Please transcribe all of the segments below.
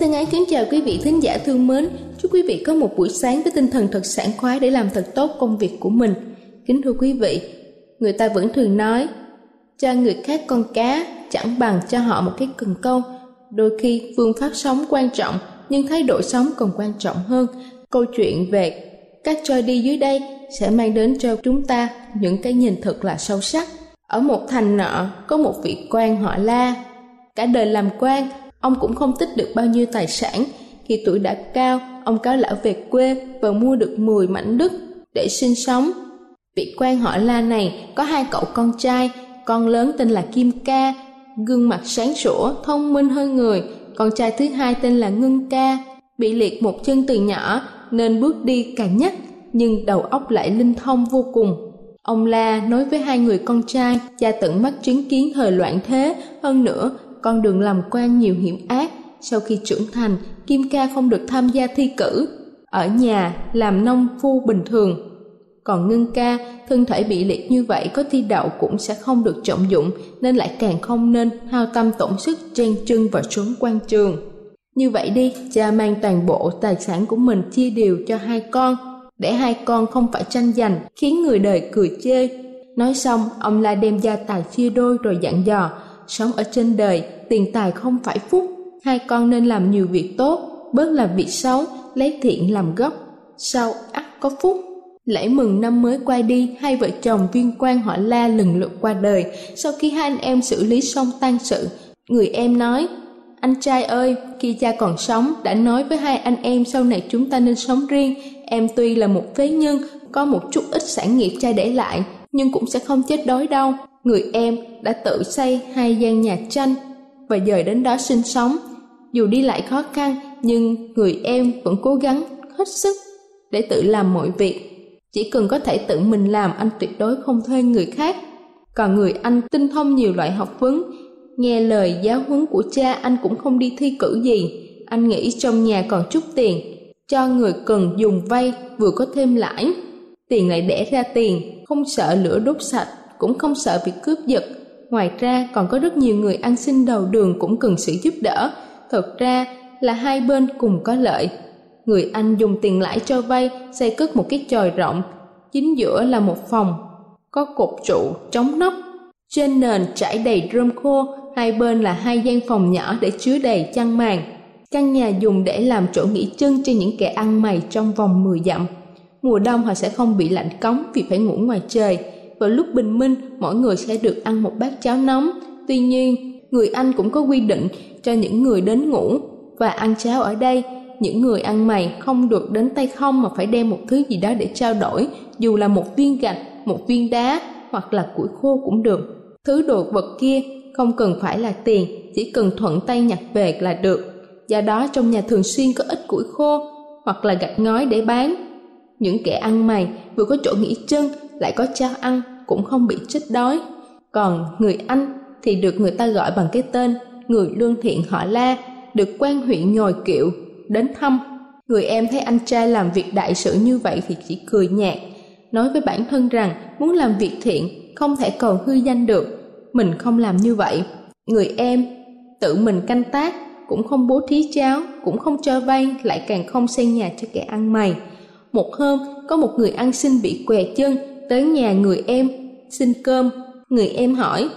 Thân ái kính chào quý vị thính giả thương mến. Chúc quý vị có một buổi sáng với tinh thần thật sảng khoái để làm thật tốt công việc của mình. Kính thưa quý vị, người ta vẫn thường nói cho người khác con cá chẳng bằng cho họ một cái cần câu. Đôi khi phương pháp sống quan trọng nhưng thái độ sống còn quan trọng hơn. Câu chuyện về các trôi đi dưới đây sẽ mang đến cho chúng ta những cái nhìn thật là sâu sắc. Ở một thành nọ có một vị quan họ La. Cả đời làm quan, ông cũng không tích được bao nhiêu tài sản. Khi tuổi đã cao, ông cáo lão về quê và mua được 10 mảnh đất để sinh sống. Vị quan họ La này có hai cậu con trai, con lớn tên là Kim Ca, gương mặt sáng sủa, thông minh hơn người. Con trai thứ hai tên là Ngân Ca, bị liệt một chân từ nhỏ nên bước đi càng nhắc, nhưng đầu óc lại linh thông vô cùng. Ông La nói với hai người con trai, cha tận mắt chứng kiến thời loạn thế, hơn nữa con đường làm quan nhiều hiểm ác. Sau khi trưởng thành, Kim Ca không được tham gia thi cử, ở nhà làm nông phu bình thường. Còn Ngân Ca, thân thể bị liệt như vậy có thi đậu cũng sẽ không được trọng dụng nên lại càng không nên hao tâm tổn sức chen chân vào trốn quan trường. Như vậy đi, cha mang toàn bộ tài sản của mình chia đều cho hai con, để hai con không phải tranh giành, khiến người đời cười chê. Nói xong, ông La đem gia tài chia đôi rồi dặn dò, sống ở trên đời, tiền tài không phải phúc, hai con nên làm nhiều việc tốt, bớt làm việc xấu, lấy thiện làm gốc, sau ắt có phúc. Lễ mừng năm mới qua đi, hai vợ chồng viên quan họ La lần lượt qua đời. Sau khi hai anh em xử lý xong tang sự, người em nói, anh trai ơi, khi cha còn sống đã nói với hai anh em sau này chúng ta nên sống riêng. Em tuy là một phế nhân, có một chút ít sản nghiệp cha để lại, nhưng cũng sẽ không chết đói đâu. Người em đã tự xây hai gian nhà tranh và dời đến đó sinh sống. Dù đi lại khó khăn, nhưng người em vẫn cố gắng hết sức để tự làm mọi việc. Chỉ cần có thể tự mình làm anh tuyệt đối không thuê người khác. Còn người anh tinh thông nhiều loại học vấn, nghe lời giáo huấn của cha anh cũng không đi thi cử gì. Anh nghĩ trong nhà còn chút tiền, cho người cần dùng vay vừa có thêm lãi. Tiền lại đẻ ra tiền, không sợ lửa đốt sạch, cũng không sợ bị cướp giật. Ngoài ra còn có rất nhiều người ăn xin đầu đường cũng cần sự giúp đỡ. Thật ra là hai bên cùng có lợi. Người anh dùng tiền lãi cho vay xây cất một cái chòi rộng, chính giữa là một phòng, có cột trụ, chống nóc. Trên nền trải đầy rơm khô, hai bên là hai gian phòng nhỏ để chứa đầy chăn màn. Căn nhà dùng để làm chỗ nghỉ chân cho những kẻ ăn mày trong vòng 10 dặm. Mùa đông họ sẽ không bị lạnh cống vì phải ngủ ngoài trời. Vào lúc bình minh, mỗi người sẽ được ăn một bát cháo nóng. Tuy nhiên, người Anh cũng có quy định cho những người đến ngủ và ăn cháo ở đây. Những người ăn mày không được đến tay không mà phải đem một thứ gì đó để trao đổi, dù là một viên gạch, một viên đá hoặc là củi khô cũng được. Thứ đồ vật kia không cần phải là tiền, chỉ cần thuận tay nhặt về là được. Do đó trong nhà thường xuyên có ít củi khô hoặc là gạch ngói để bán. Những kẻ ăn mày vừa có chỗ nghỉ chân lại có cháo ăn cũng không bị chết đói. Còn người Anh thì được người ta gọi bằng cái tên người lương thiện họ La, được quan huyện nhồi kiệu đến thăm. Người em thấy anh trai làm việc đại sự như vậy thì chỉ cười nhạt, nói với bản thân rằng muốn làm việc thiện không thể còn hư danh được, mình không làm như vậy. Người em tự mình canh tác, cũng không bố thí cháo, cũng không cho vay, lại càng không xây nhà cho kẻ ăn mày. Một hôm, có một người ăn xin bị què chân, tới nhà người em, xin cơm. Người em hỏi,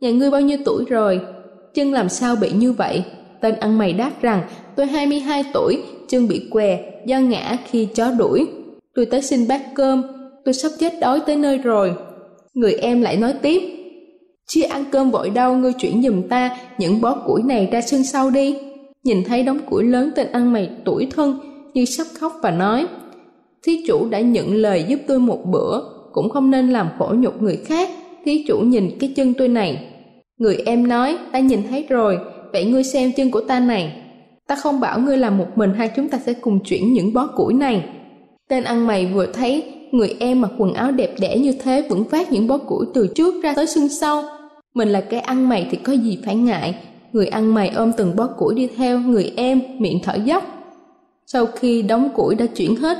nhà ngươi bao nhiêu tuổi rồi? Chân làm sao bị như vậy? Tên ăn mày đáp rằng, tôi 22 tuổi, chân bị què, do ngã khi chó đuổi. Tôi tới xin bát cơm, tôi sắp chết đói tới nơi rồi. Người em lại nói tiếp, chưa ăn cơm vội đâu, ngươi chuyển giùm ta những bó củi này ra sân sau đi. Nhìn thấy đống củi lớn tên ăn mày tuổi thân, như sắp khóc và nói, thí chủ đã nhận lời giúp tôi một bữa, cũng không nên làm khổ nhục người khác. Thí chủ nhìn cái chân tôi này. Người em nói, ta nhìn thấy rồi, vậy ngươi xem chân của ta này. Ta không bảo ngươi làm một mình hai chúng ta sẽ cùng chuyển những bó củi này. Tên ăn mày vừa thấy người em mặc quần áo đẹp đẽ như thế vẫn phát những bó củi từ trước ra tới xương sau. Mình là cái ăn mày thì có gì phải ngại. Người ăn mày ôm từng bó củi đi theo người em miệng thở dốc. Sau khi đóng củi đã chuyển hết,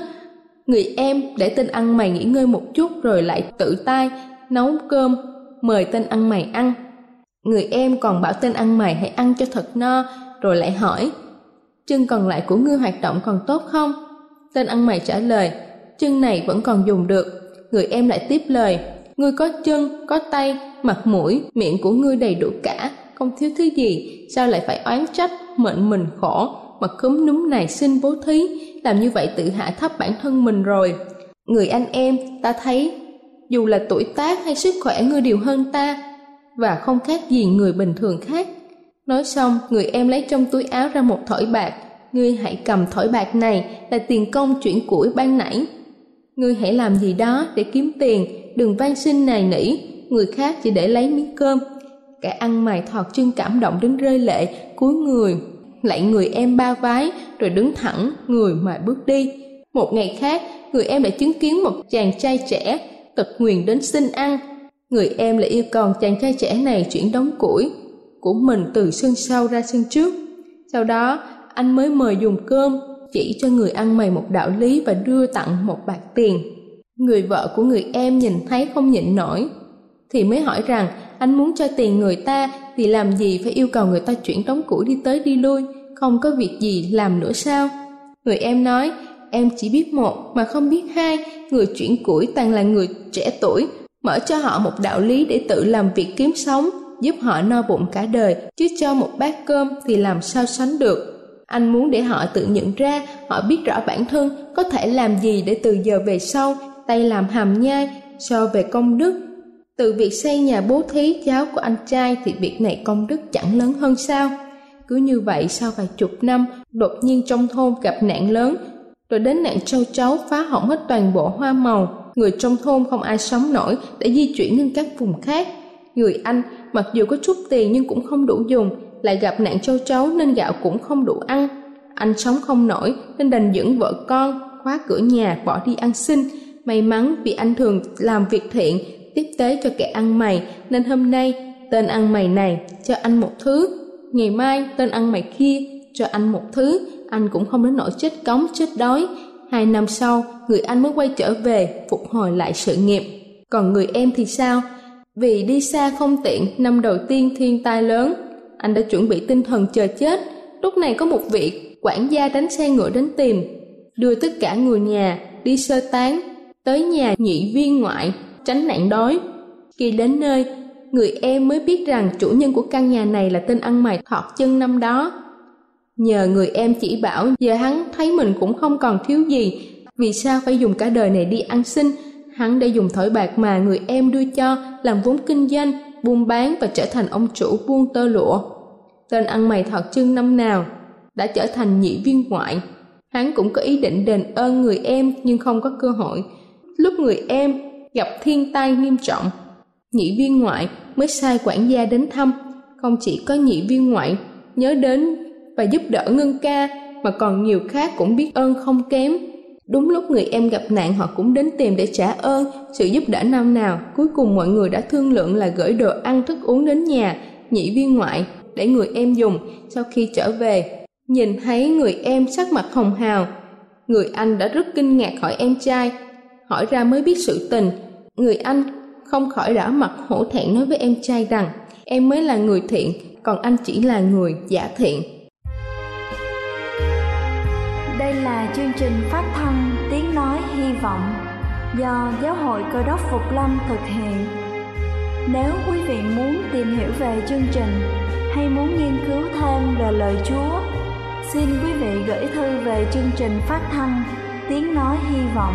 người em để tên ăn mày nghỉ ngơi một chút rồi lại tự tay nấu cơm mời tên ăn mày ăn. Người em còn bảo tên ăn mày hãy ăn cho thật no rồi lại hỏi chân còn lại của ngươi hoạt động còn tốt không? Tên ăn mày trả lời chân này vẫn còn dùng được. Người em lại tiếp lời ngươi có chân, có tay, mặt mũi, miệng của ngươi đầy đủ cả, không thiếu thứ gì, sao lại phải oán trách, mệnh mình khổ, mà cúm núm này xin bố thí, làm như vậy tự hạ thấp bản thân mình rồi. Người anh em, ta thấy, dù là tuổi tác hay sức khỏe ngươi đều hơn ta, và không khác gì người bình thường khác. Nói xong, người em lấy trong túi áo ra một thỏi bạc, ngươi hãy cầm thỏi bạc này là tiền công chuyển củi ban nãy. Ngươi hãy làm gì đó để kiếm tiền, đừng van xin nài nỉ, người khác chỉ để lấy miếng cơm. Cả ăn mày thọt chân cảm động đến rơi lệ, cúi người, lại người em ba vái, rồi đứng thẳng, người mà bước đi. Một ngày khác, người em đã chứng kiến một chàng trai trẻ, tật nguyền đến xin ăn. Người em lại yêu cầu chàng trai trẻ này chuyển đống củi của mình từ sân sau ra sân trước. Sau đó, anh mới mời dùng cơm, chỉ cho người ăn mày một đạo lý và đưa tặng một bạc tiền. Người vợ của người em nhìn thấy không nhịn nổi, thì mới hỏi rằng anh muốn cho tiền người ta thì làm gì phải yêu cầu người ta chuyển đống củi đi tới đi lui, không có việc gì làm nữa sao? Người em nói, em chỉ biết một mà không biết hai, người chuyển củi toàn là người trẻ tuổi, mở cho họ một đạo lý để tự làm việc kiếm sống, giúp họ no bụng cả đời, chứ cho một bát cơm thì làm sao sánh được. Anh muốn để họ tự nhận ra, họ biết rõ bản thân có thể làm gì để từ giờ về sau tay làm hàm nhai so về công đức. Từ việc xây nhà bố thí cháu của anh trai thì việc này công đức chẳng lớn hơn sao. Cứ như vậy sau vài chục năm, đột nhiên trong thôn gặp nạn lớn, rồi đến nạn châu chấu phá hỏng hết toàn bộ hoa màu. Người trong thôn không ai sống nổi để di chuyển đến các vùng khác. Người Anh mặc dù có chút tiền nhưng cũng không đủ dùng, lại gặp nạn châu chấu nên gạo cũng không đủ ăn. Anh sống không nổi nên đành dẫn vợ con, khóa cửa nhà bỏ đi ăn xin. May mắn vì anh thường làm việc thiện, tiếp tế cho kẻ ăn mày nên hôm nay tên ăn mày này cho anh một thứ. Ngày mai tên ăn mày kia cho anh một thứ, anh cũng không đến nỗi chết cống chết đói. Hai năm sau, người anh mới quay trở về, phục hồi lại sự nghiệp. Còn người em thì sao? Vì đi xa không tiện, năm đầu tiên thiên tai lớn, anh đã chuẩn bị tinh thần chờ chết. Lúc này có một vị quản gia đánh xe ngựa đến tìm, đưa tất cả người nhà đi sơ tán tới nhà nhị viên ngoại tránh nạn đói. Khi đến nơi, người em mới biết rằng chủ nhân của căn nhà này là tên ăn mày thọt chân năm đó. Nhờ người em chỉ bảo, giờ hắn thấy mình cũng không còn thiếu gì, vì sao phải dùng cả đời này đi ăn xin, hắn đã dùng thỏi bạc mà người em đưa cho làm vốn kinh doanh, buôn bán và trở thành ông chủ buôn tơ lụa. Tên ăn mày thọt chân năm nào đã trở thành nhị viên ngoại. Hắn cũng có ý định đền ơn người em nhưng không có cơ hội. Lúc người em gặp thiên tai nghiêm trọng, nhị viên ngoại mới sai quản gia đến thăm. Không chỉ có nhị viên ngoại nhớ đến và giúp đỡ ngân ca mà còn nhiều khác cũng biết ơn không kém. Đúng lúc người em gặp nạn họ cũng đến tìm để trả ơn sự giúp đỡ năm nào. Cuối cùng mọi người đã thương lượng là gửi đồ ăn thức uống đến nhà nhị viên ngoại để người em dùng sau khi trở về. Nhìn thấy người em sắc mặt hồng hào, người anh đã rất kinh ngạc hỏi em trai, hỏi ra mới biết sự tình. Người anh không khỏi đỏ mặt hổ thẹn nói với em trai rằng em mới là người thiện, còn anh chỉ là người giả thiện. Đây là chương trình phát thanh Tiếng Nói Hy Vọng do Giáo hội Cơ đốc Phục Lâm thực hiện. Nếu quý vị muốn tìm hiểu về chương trình hay muốn nghiên cứu thêm về lời Chúa, xin quý vị gửi thư về chương trình phát thanh Tiếng Nói Hy Vọng,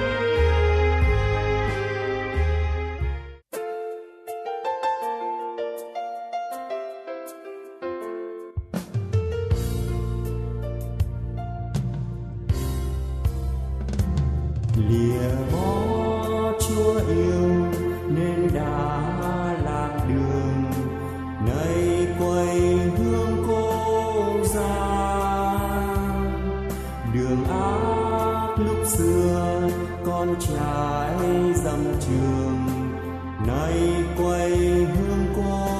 hát lúc xưa con trai dăm trường nay quay hương qua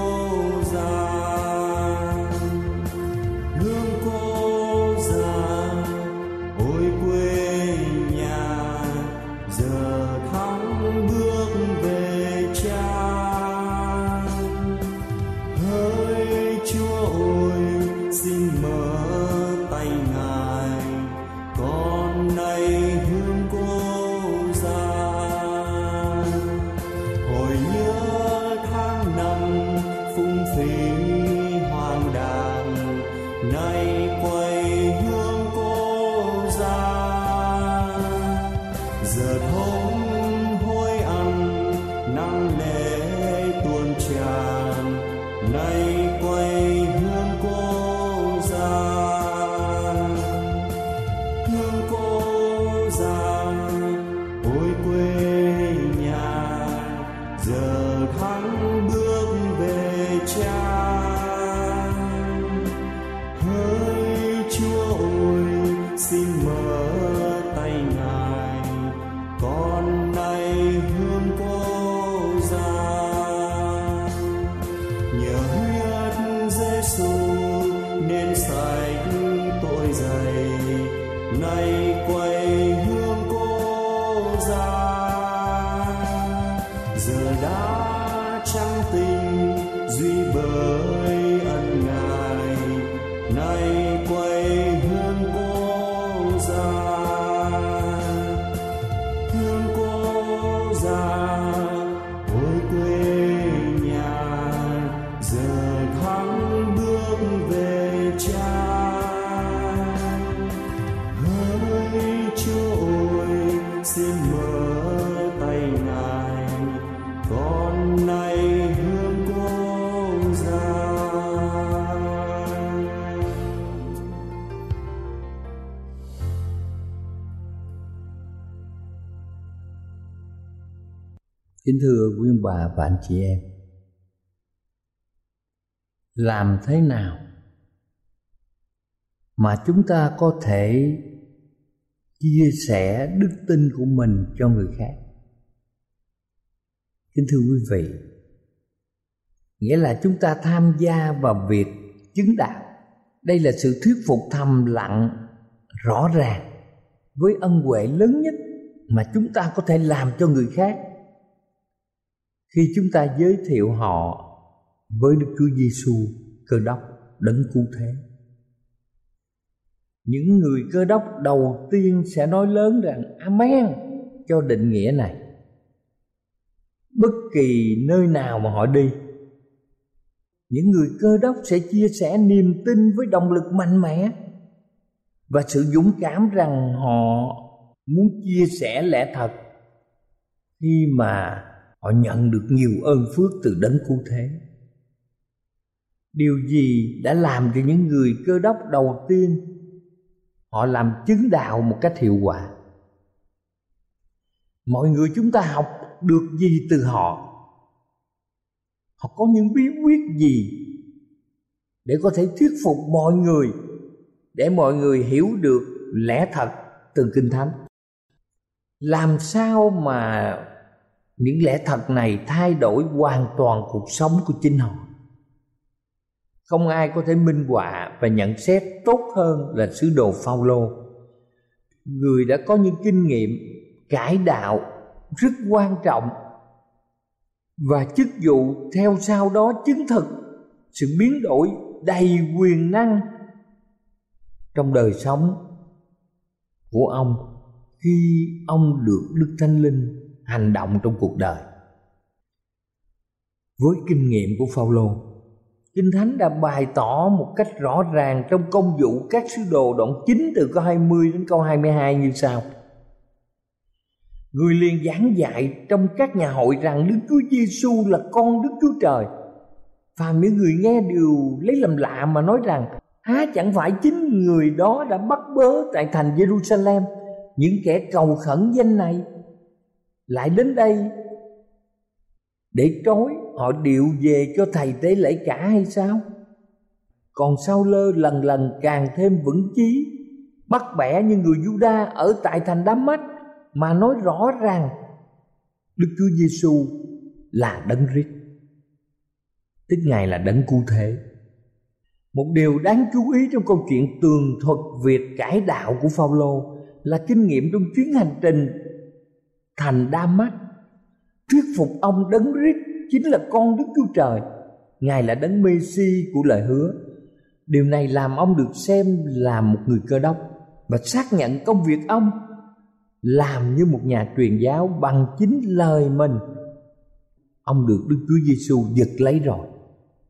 ra ôi quê nhà giờ tháng bước về cha. Bà và anh chị em. Làm thế nào mà chúng ta có thể chia sẻ đức tin của mình cho người khác? Kính thưa quý vị, Nghĩa là chúng ta tham gia vào việc chứng đạo. Đây là sự thuyết phục thầm lặng, rõ ràng, Với ân huệ lớn nhất mà chúng ta có thể làm cho người khác khi chúng ta giới thiệu họ với Đức Chúa Giêsu cơ đốc đấng cứu thế. Những người cơ đốc đầu tiên sẽ nói lớn rằng Amen cho định nghĩa này. Bất kỳ nơi nào mà họ đi, những người cơ đốc sẽ chia sẻ niềm tin với động lực mạnh mẽ và sự dũng cảm rằng họ muốn chia sẻ lẽ thật khi mà họ nhận được nhiều ơn phước từ đấng cứu thế. Điều gì đã làm cho những người cơ đốc đầu tiên họ làm chứng đạo một cách hiệu quả? Mọi người chúng ta học được gì từ họ? Họ có những bí quyết gì để có thể thuyết phục mọi người, để mọi người hiểu được lẽ thật từ kinh thánh? Làm sao mà những lẽ thật này thay đổi hoàn toàn cuộc sống của chính họ. Không ai có thể minh họa và nhận xét tốt hơn là sứ đồ Phaolô. Người đã có những kinh nghiệm, cải đạo rất quan trọng và chức vụ theo sau đó chứng thực sự biến đổi đầy quyền năng trong đời sống của ông khi ông được Đức Thánh Linh hành động trong cuộc đời. Với kinh nghiệm của Phaolô, Kinh Thánh đã bày tỏ một cách rõ ràng trong công vụ các sứ đồ đoạn 9 từ câu 20 đến câu 22 như sau. Người liền giảng dạy trong các nhà hội rằng Đức Chúa Giêsu là con Đức Chúa Trời. Và những người nghe đều lấy làm lạ mà nói rằng Há chẳng phải chính người đó đã bắt bớ tại thành Jerusalem Những kẻ cầu khẩn danh này lại đến đây Để trói họ điệu về cho thầy tế lễ cả hay sao? Còn sau lơ lần lần càng thêm vững chí, Bắt bẻ như người Juda ở tại thành Đám Mách Mà nói rõ ràng Đức Chúa Giêsu là đấng rít. Tức Ngài là đấng cụ thể một điều đáng chú ý trong câu chuyện tường thuật việc cải đạo của Phaolô là kinh nghiệm trong chuyến hành trình thành Đa mắt thuyết phục ông đấng rít chính là con Đức Chúa Trời. Ngài là đấng Messi của lời hứa. Điều này làm ông được xem là một người cơ đốc và xác nhận công việc ông làm như một nhà truyền giáo bằng chính lời mình. Ông được Đức Chúa Giêsu giật lấy rồi.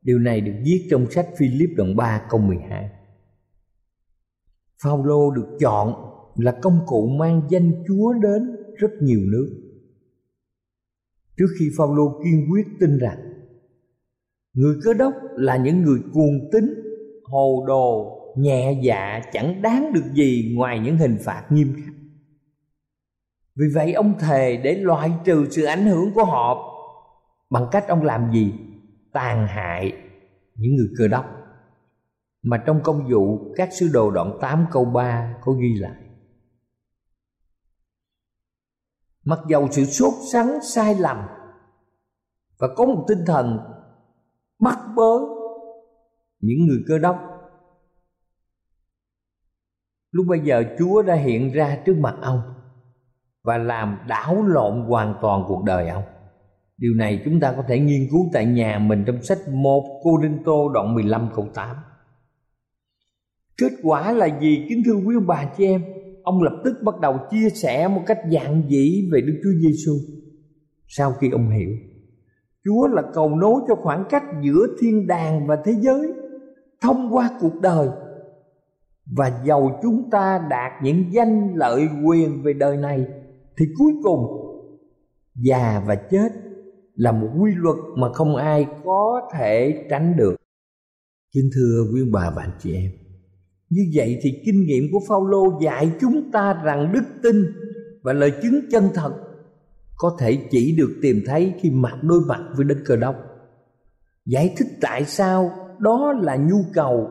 Điều này được viết trong sách Philip đoạn 3 câu 12. Phaolô được chọn là công cụ mang danh Chúa đến rất nhiều nước. Trước khi Phaolô kiên quyết tin rằng người cơ đốc là những người cuồng tín, hồ đồ, nhẹ dạ chẳng đáng được gì ngoài những hình phạt nghiêm khắc. Vì vậy ông thề để loại trừ sự ảnh hưởng của họ bằng cách ông làm gì? tàn hại những người cơ đốc mà trong công vụ các sứ đồ đoạn 8 câu 3 có ghi lại. Mặc dầu sự sốt sắng, sai lầm, và có một tinh thần bắt bớ, những người cơ đốc lúc bây giờ chúa đã hiện ra trước mặt ông và làm đảo lộn hoàn toàn cuộc đời ông Điều này chúng ta có thể nghiên cứu tại nhà mình trong sách 1 Cô Đinh Tô đoạn 15 câu 8. Kết quả là gì, kính thưa quý ông bà chị em? Ông lập tức bắt đầu chia sẻ một cách dạng dĩ về Đức Chúa Giêsu. Sau khi ông hiểu, Chúa là cầu nối cho khoảng cách giữa thiên đàng và thế giới thông qua cuộc đời. Và dầu chúng ta đạt những danh lợi quyền về đời này thì cuối cùng già và chết là một quy luật mà không ai có thể tránh được. Kính thưa quý bà và anh chị em, như vậy thì kinh nghiệm của Phaolô dạy chúng ta rằng đức tin và lời chứng chân thật có thể chỉ được tìm thấy khi mặt đối mặt với đấng Cơ Đốc. Giải thích tại sao đó là nhu cầu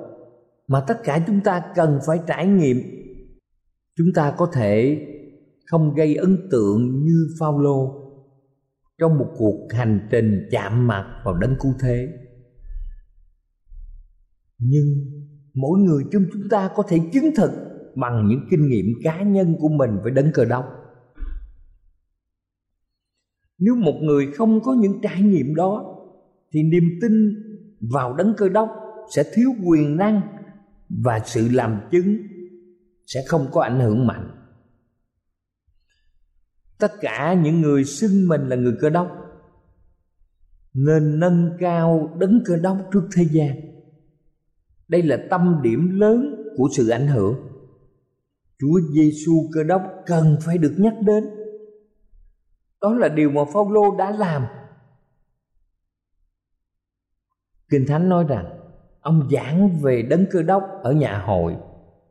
mà tất cả chúng ta cần phải trải nghiệm. Chúng ta có thể không gây ấn tượng như Phaolô trong một cuộc hành trình chạm mặt vào đấng cứu thế nhưng mỗi người trong chúng ta có thể chứng thực bằng những kinh nghiệm cá nhân của mình với đấng cơ đốc nếu một người không có những trải nghiệm đó, thì niềm tin vào đấng cơ đốc sẽ thiếu quyền năng và sự làm chứng sẽ không có ảnh hưởng mạnh. Tất cả những người xưng mình là người cơ đốc nên nâng cao đấng cơ đốc trước thế gian đây là tâm điểm lớn của sự ảnh hưởng Chúa Giêsu cơ đốc cần phải được nhắc đến đó là điều mà Phaolô đã làm Kinh Thánh nói rằng, ông giảng về đấng cơ đốc ở nhà hội,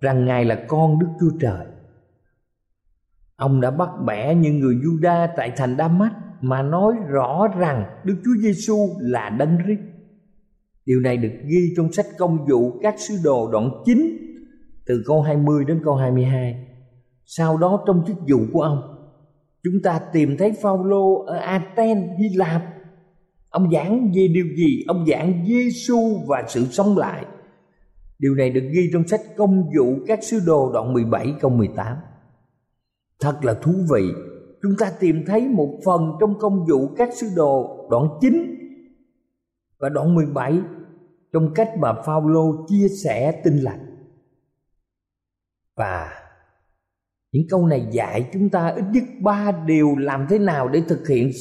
rằng ngài là con Đức Chúa Trời. Ông đã bắt bẻ những người Juda tại thành Đa Mách mà nói rõ rằng Đức Chúa Giêsu là đấng Christ. Điều này được ghi trong sách công vụ các sứ đồ đoạn 9 từ câu 20 đến câu 22. Sau đó trong chức vụ của ông, chúng ta tìm thấy Phaolô ở Athens, Hy Lạp. Ông giảng về điều gì? Ông giảng Giêsu và sự sống lại. Điều này được ghi trong sách Công vụ các sứ đồ đoạn 17 câu 18. Thật là thú vị, chúng ta tìm thấy một phần trong công vụ các sứ đồ đoạn 9 và đoạn 17 trong cách mà Phaolô chia sẻ tin lành. Và những câu này dạy chúng ta ít nhất ba điều làm thế nào để thực hiện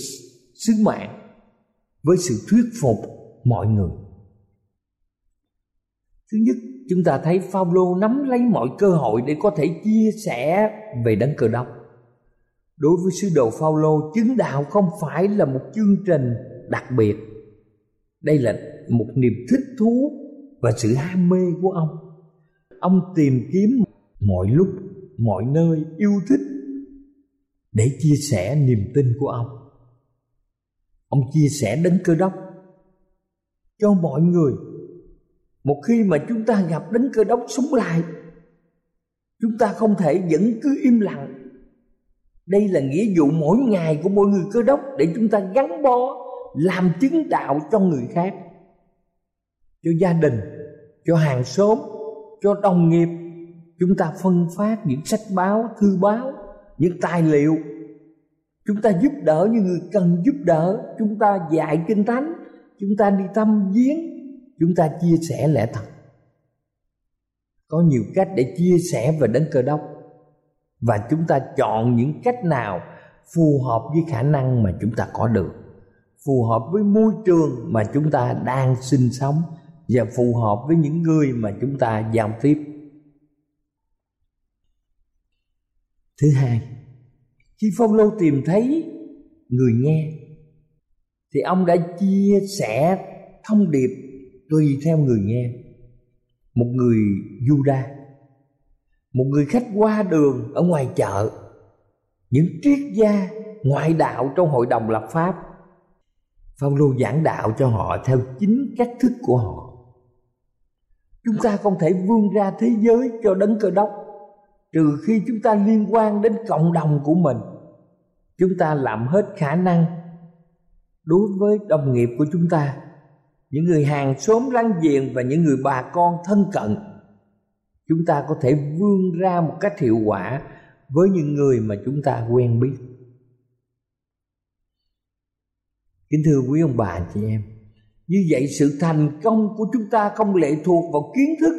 sứ mạng với sự thuyết phục mọi người. Thứ nhất, chúng ta thấy Phaolô nắm lấy mọi cơ hội để có thể chia sẻ về đấng cờ đốc. Đối với sứ đồ Phaolô, chứng đạo không phải là một chương trình đặc biệt. Đây là một niềm thích thú và sự ham mê của ông. Ông tìm kiếm mọi lúc, mọi nơi yêu thích để chia sẻ niềm tin của ông. Ông chia sẻ đến cơ đốc cho mọi người một khi mà chúng ta gặp đến cơ đốc sống lại chúng ta không thể vẫn cứ im lặng đây là nghĩa vụ mỗi ngày của mỗi người cơ đốc để chúng ta gắn bó làm chứng đạo cho người khác, cho gia đình, cho hàng xóm, cho đồng nghiệp. Chúng ta phân phát những sách báo, thư báo, những tài liệu. Chúng ta giúp đỡ những người cần giúp đỡ. Chúng ta dạy kinh thánh. Chúng ta đi thăm viếng. Chúng ta chia sẻ lẽ thật. Có nhiều cách để chia sẻ về đấng cơ đốc. Và chúng ta chọn những cách nào phù hợp với khả năng mà chúng ta có được phù hợp với môi trường mà chúng ta đang sinh sống và phù hợp với những người mà chúng ta giao tiếp. Thứ hai, khi phong lô tìm thấy người nghe, thì ông đã chia sẻ thông điệp tùy theo người nghe. Một người Juda một người khách qua đường ở ngoài chợ, những triết gia ngoại đạo trong hội đồng lập pháp Phaolô giảng đạo cho họ theo chính cách thức của họ. Chúng ta không thể vươn ra thế giới cho đấng cơ đốc. Trừ khi chúng ta liên quan đến cộng đồng của mình, chúng ta làm hết khả năng. Đối với đồng nghiệp của chúng ta, những người hàng xóm láng giềng và những người bà con thân cận, chúng ta có thể vươn ra một cách hiệu quả với những người mà chúng ta quen biết. Kính thưa quý ông bà chị em, như vậy sự thành công của chúng ta không lệ thuộc vào kiến thức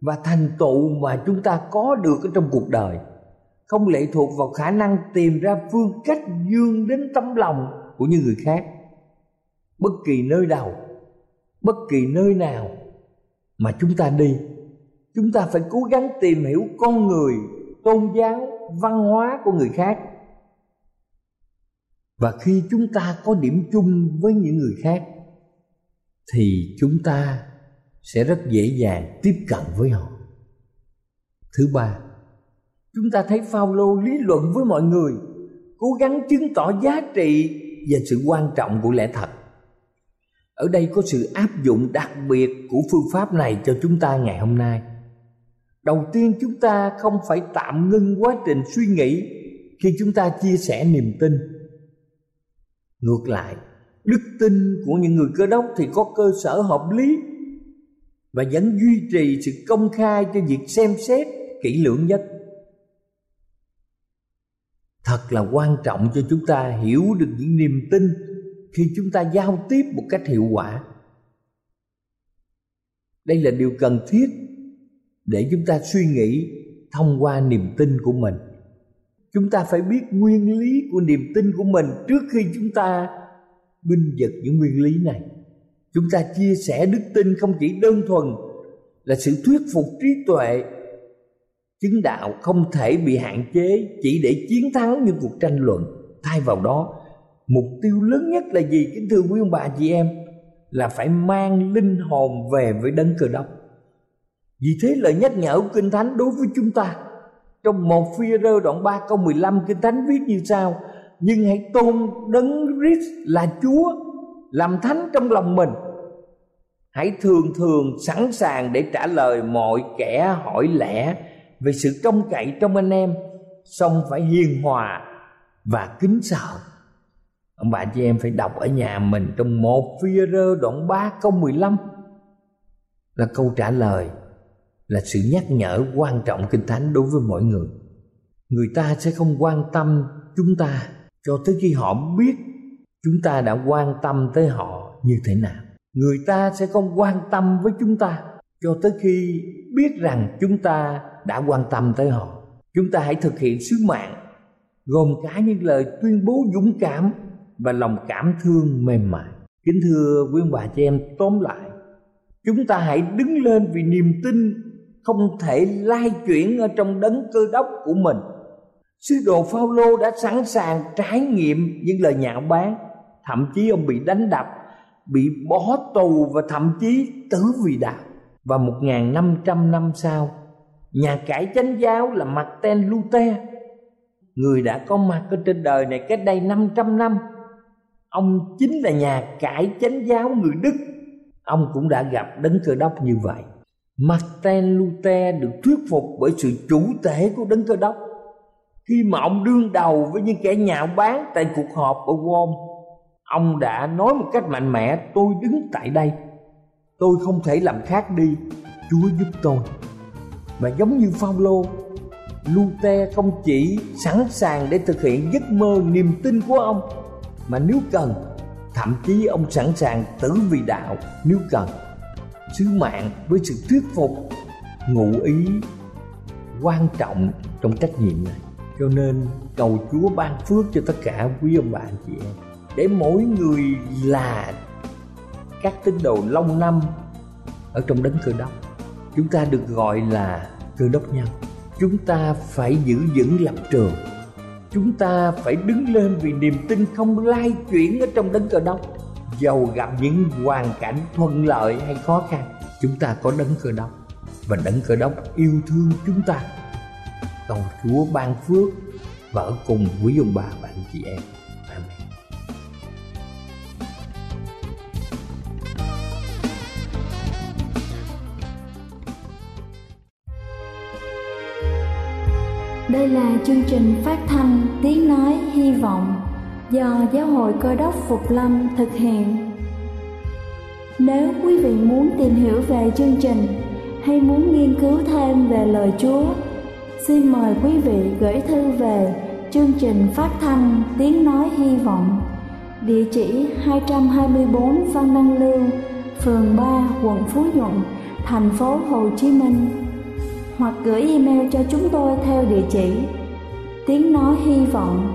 và thành tựu mà chúng ta có được ở trong cuộc đời. Không lệ thuộc vào khả năng tìm ra phương cách dương đến tấm lòng của những người khác. Bất kỳ nơi đâu bất kỳ nơi nào mà chúng ta đi, chúng ta phải cố gắng tìm hiểu con người, tôn giáo, văn hóa của người khác và khi chúng ta có điểm chung với những người khác, thì chúng ta sẽ rất dễ dàng tiếp cận với họ. Thứ ba, chúng ta thấy Phaolô lý luận với mọi người, cố gắng chứng tỏ giá trị và sự quan trọng của lẽ thật. Ở đây có sự áp dụng đặc biệt của phương pháp này cho chúng ta ngày hôm nay. Đầu tiên, chúng ta không phải tạm ngưng quá trình suy nghĩ khi chúng ta chia sẻ niềm tin ngược lại, đức tin của những người cơ đốc thì có cơ sở hợp lý và vẫn duy trì sự công khai cho việc xem xét, kỹ lưỡng nhất. Thật là quan trọng cho chúng ta hiểu được những niềm tin khi chúng ta giao tiếp một cách hiệu quả. Đây là điều cần thiết để chúng ta suy nghĩ thông qua niềm tin của mình chúng ta phải biết nguyên lý của niềm tin của mình trước khi chúng ta binh vực những nguyên lý này. Chúng ta chia sẻ đức tin không chỉ đơn thuần là sự thuyết phục trí tuệ, chứng đạo không thể bị hạn chế chỉ để chiến thắng những cuộc tranh luận. Thay vào đó, mục tiêu lớn nhất là gì? Kính thưa quý ông bà, chị em, là phải mang linh hồn về với đấng cơ đốc. Vì thế lời nhắc nhở của kinh thánh đối với chúng ta trong một phi rơ đoạn 3 câu 15 kinh thánh viết như sau, nhưng hãy tôn đấng Christ là Chúa, làm thánh trong lòng mình. Hãy thường thường sẵn sàng để trả lời mọi kẻ hỏi lẽ về sự trông cậy trong anh em, song phải hiền hòa và kính sợ. Ông bà chị em phải đọc ở nhà mình trong một phi rơ đoạn 3 câu 15 là câu trả lời là sự nhắc nhở quan trọng kinh thánh đối với mọi người. Người ta sẽ không quan tâm chúng ta cho tới khi họ biết chúng ta đã quan tâm tới họ như thế nào. Người ta sẽ không quan tâm với chúng ta cho tới khi biết rằng chúng ta đã quan tâm tới họ. Chúng ta hãy thực hiện sứ mạng, gồm cả những lời tuyên bố dũng cảm và lòng cảm thương mềm mại. Kính thưa quý ông bà chị em, tóm lại, chúng ta hãy đứng lên vì niềm tin không thể lai chuyển ở trong đấng cơ đốc của mình. Sứ đồ Phaolô đã sẵn sàng trải nghiệm những lời nhạo báng, thậm chí ông bị đánh đập, bị bỏ tù và thậm chí tử vì đạo. Và 1.500 năm sau, nhà cải chánh giáo là Martin Luther, người đã có mặt ở trên đời này cách đây 500 năm. Ông chính là nhà cải chánh giáo người Đức. Ông cũng đã gặp đấng cơ đốc như vậy. Martin Luther được thuyết phục bởi sự chủ thể của đấng cơ đốc. Khi mà ông đương đầu với những kẻ nhạo báng tại cuộc họp ở Rome, ông đã nói một cách mạnh mẽ, tôi đứng tại đây. Tôi không thể làm khác đi. Chúa giúp tôi. Và giống như Phaolô, Luther không chỉ sẵn sàng để thực hiện giấc mơ niềm tin của ông, mà nếu cần, thậm chí ông sẵn sàng tử vì đạo nếu cần sứ mạng với sự thuyết phục, ngụ ý, quan trọng trong trách nhiệm này. Cho nên cầu chúa ban phước cho tất cả quý ông bà anh chị em, để mỗi người là các tín đồ lâu năm ở trong đấng cơ đốc. Chúng ta được gọi là cơ đốc nhân. Chúng ta phải giữ vững lập trường. Chúng ta phải đứng lên vì niềm tin không lai chuyển ở trong đấng cơ đốc dầu gặp những hoàn cảnh thuận lợi hay khó khăn, chúng ta có đấng cơ đốc. Và đấng cơ đốc yêu thương chúng ta. Cầu chúa ban phước và ở cùng quý ông bà và anh chị em. Amen. Đây là chương trình phát thanh Tiếng Nói Hy Vọng do Giáo hội Cơ đốc Phục Lâm thực hiện. Nếu quý vị muốn tìm hiểu về chương trình hay muốn nghiên cứu thêm về lời Chúa, xin mời quý vị gửi thư về chương trình phát thanh Tiếng Nói Hy Vọng, địa chỉ 224 Văn Đăng Lưu, phường 3, quận Phú Nhuận, thành phố Hồ Chí Minh hoặc gửi email cho chúng tôi theo địa chỉ tiếng nói hy vọng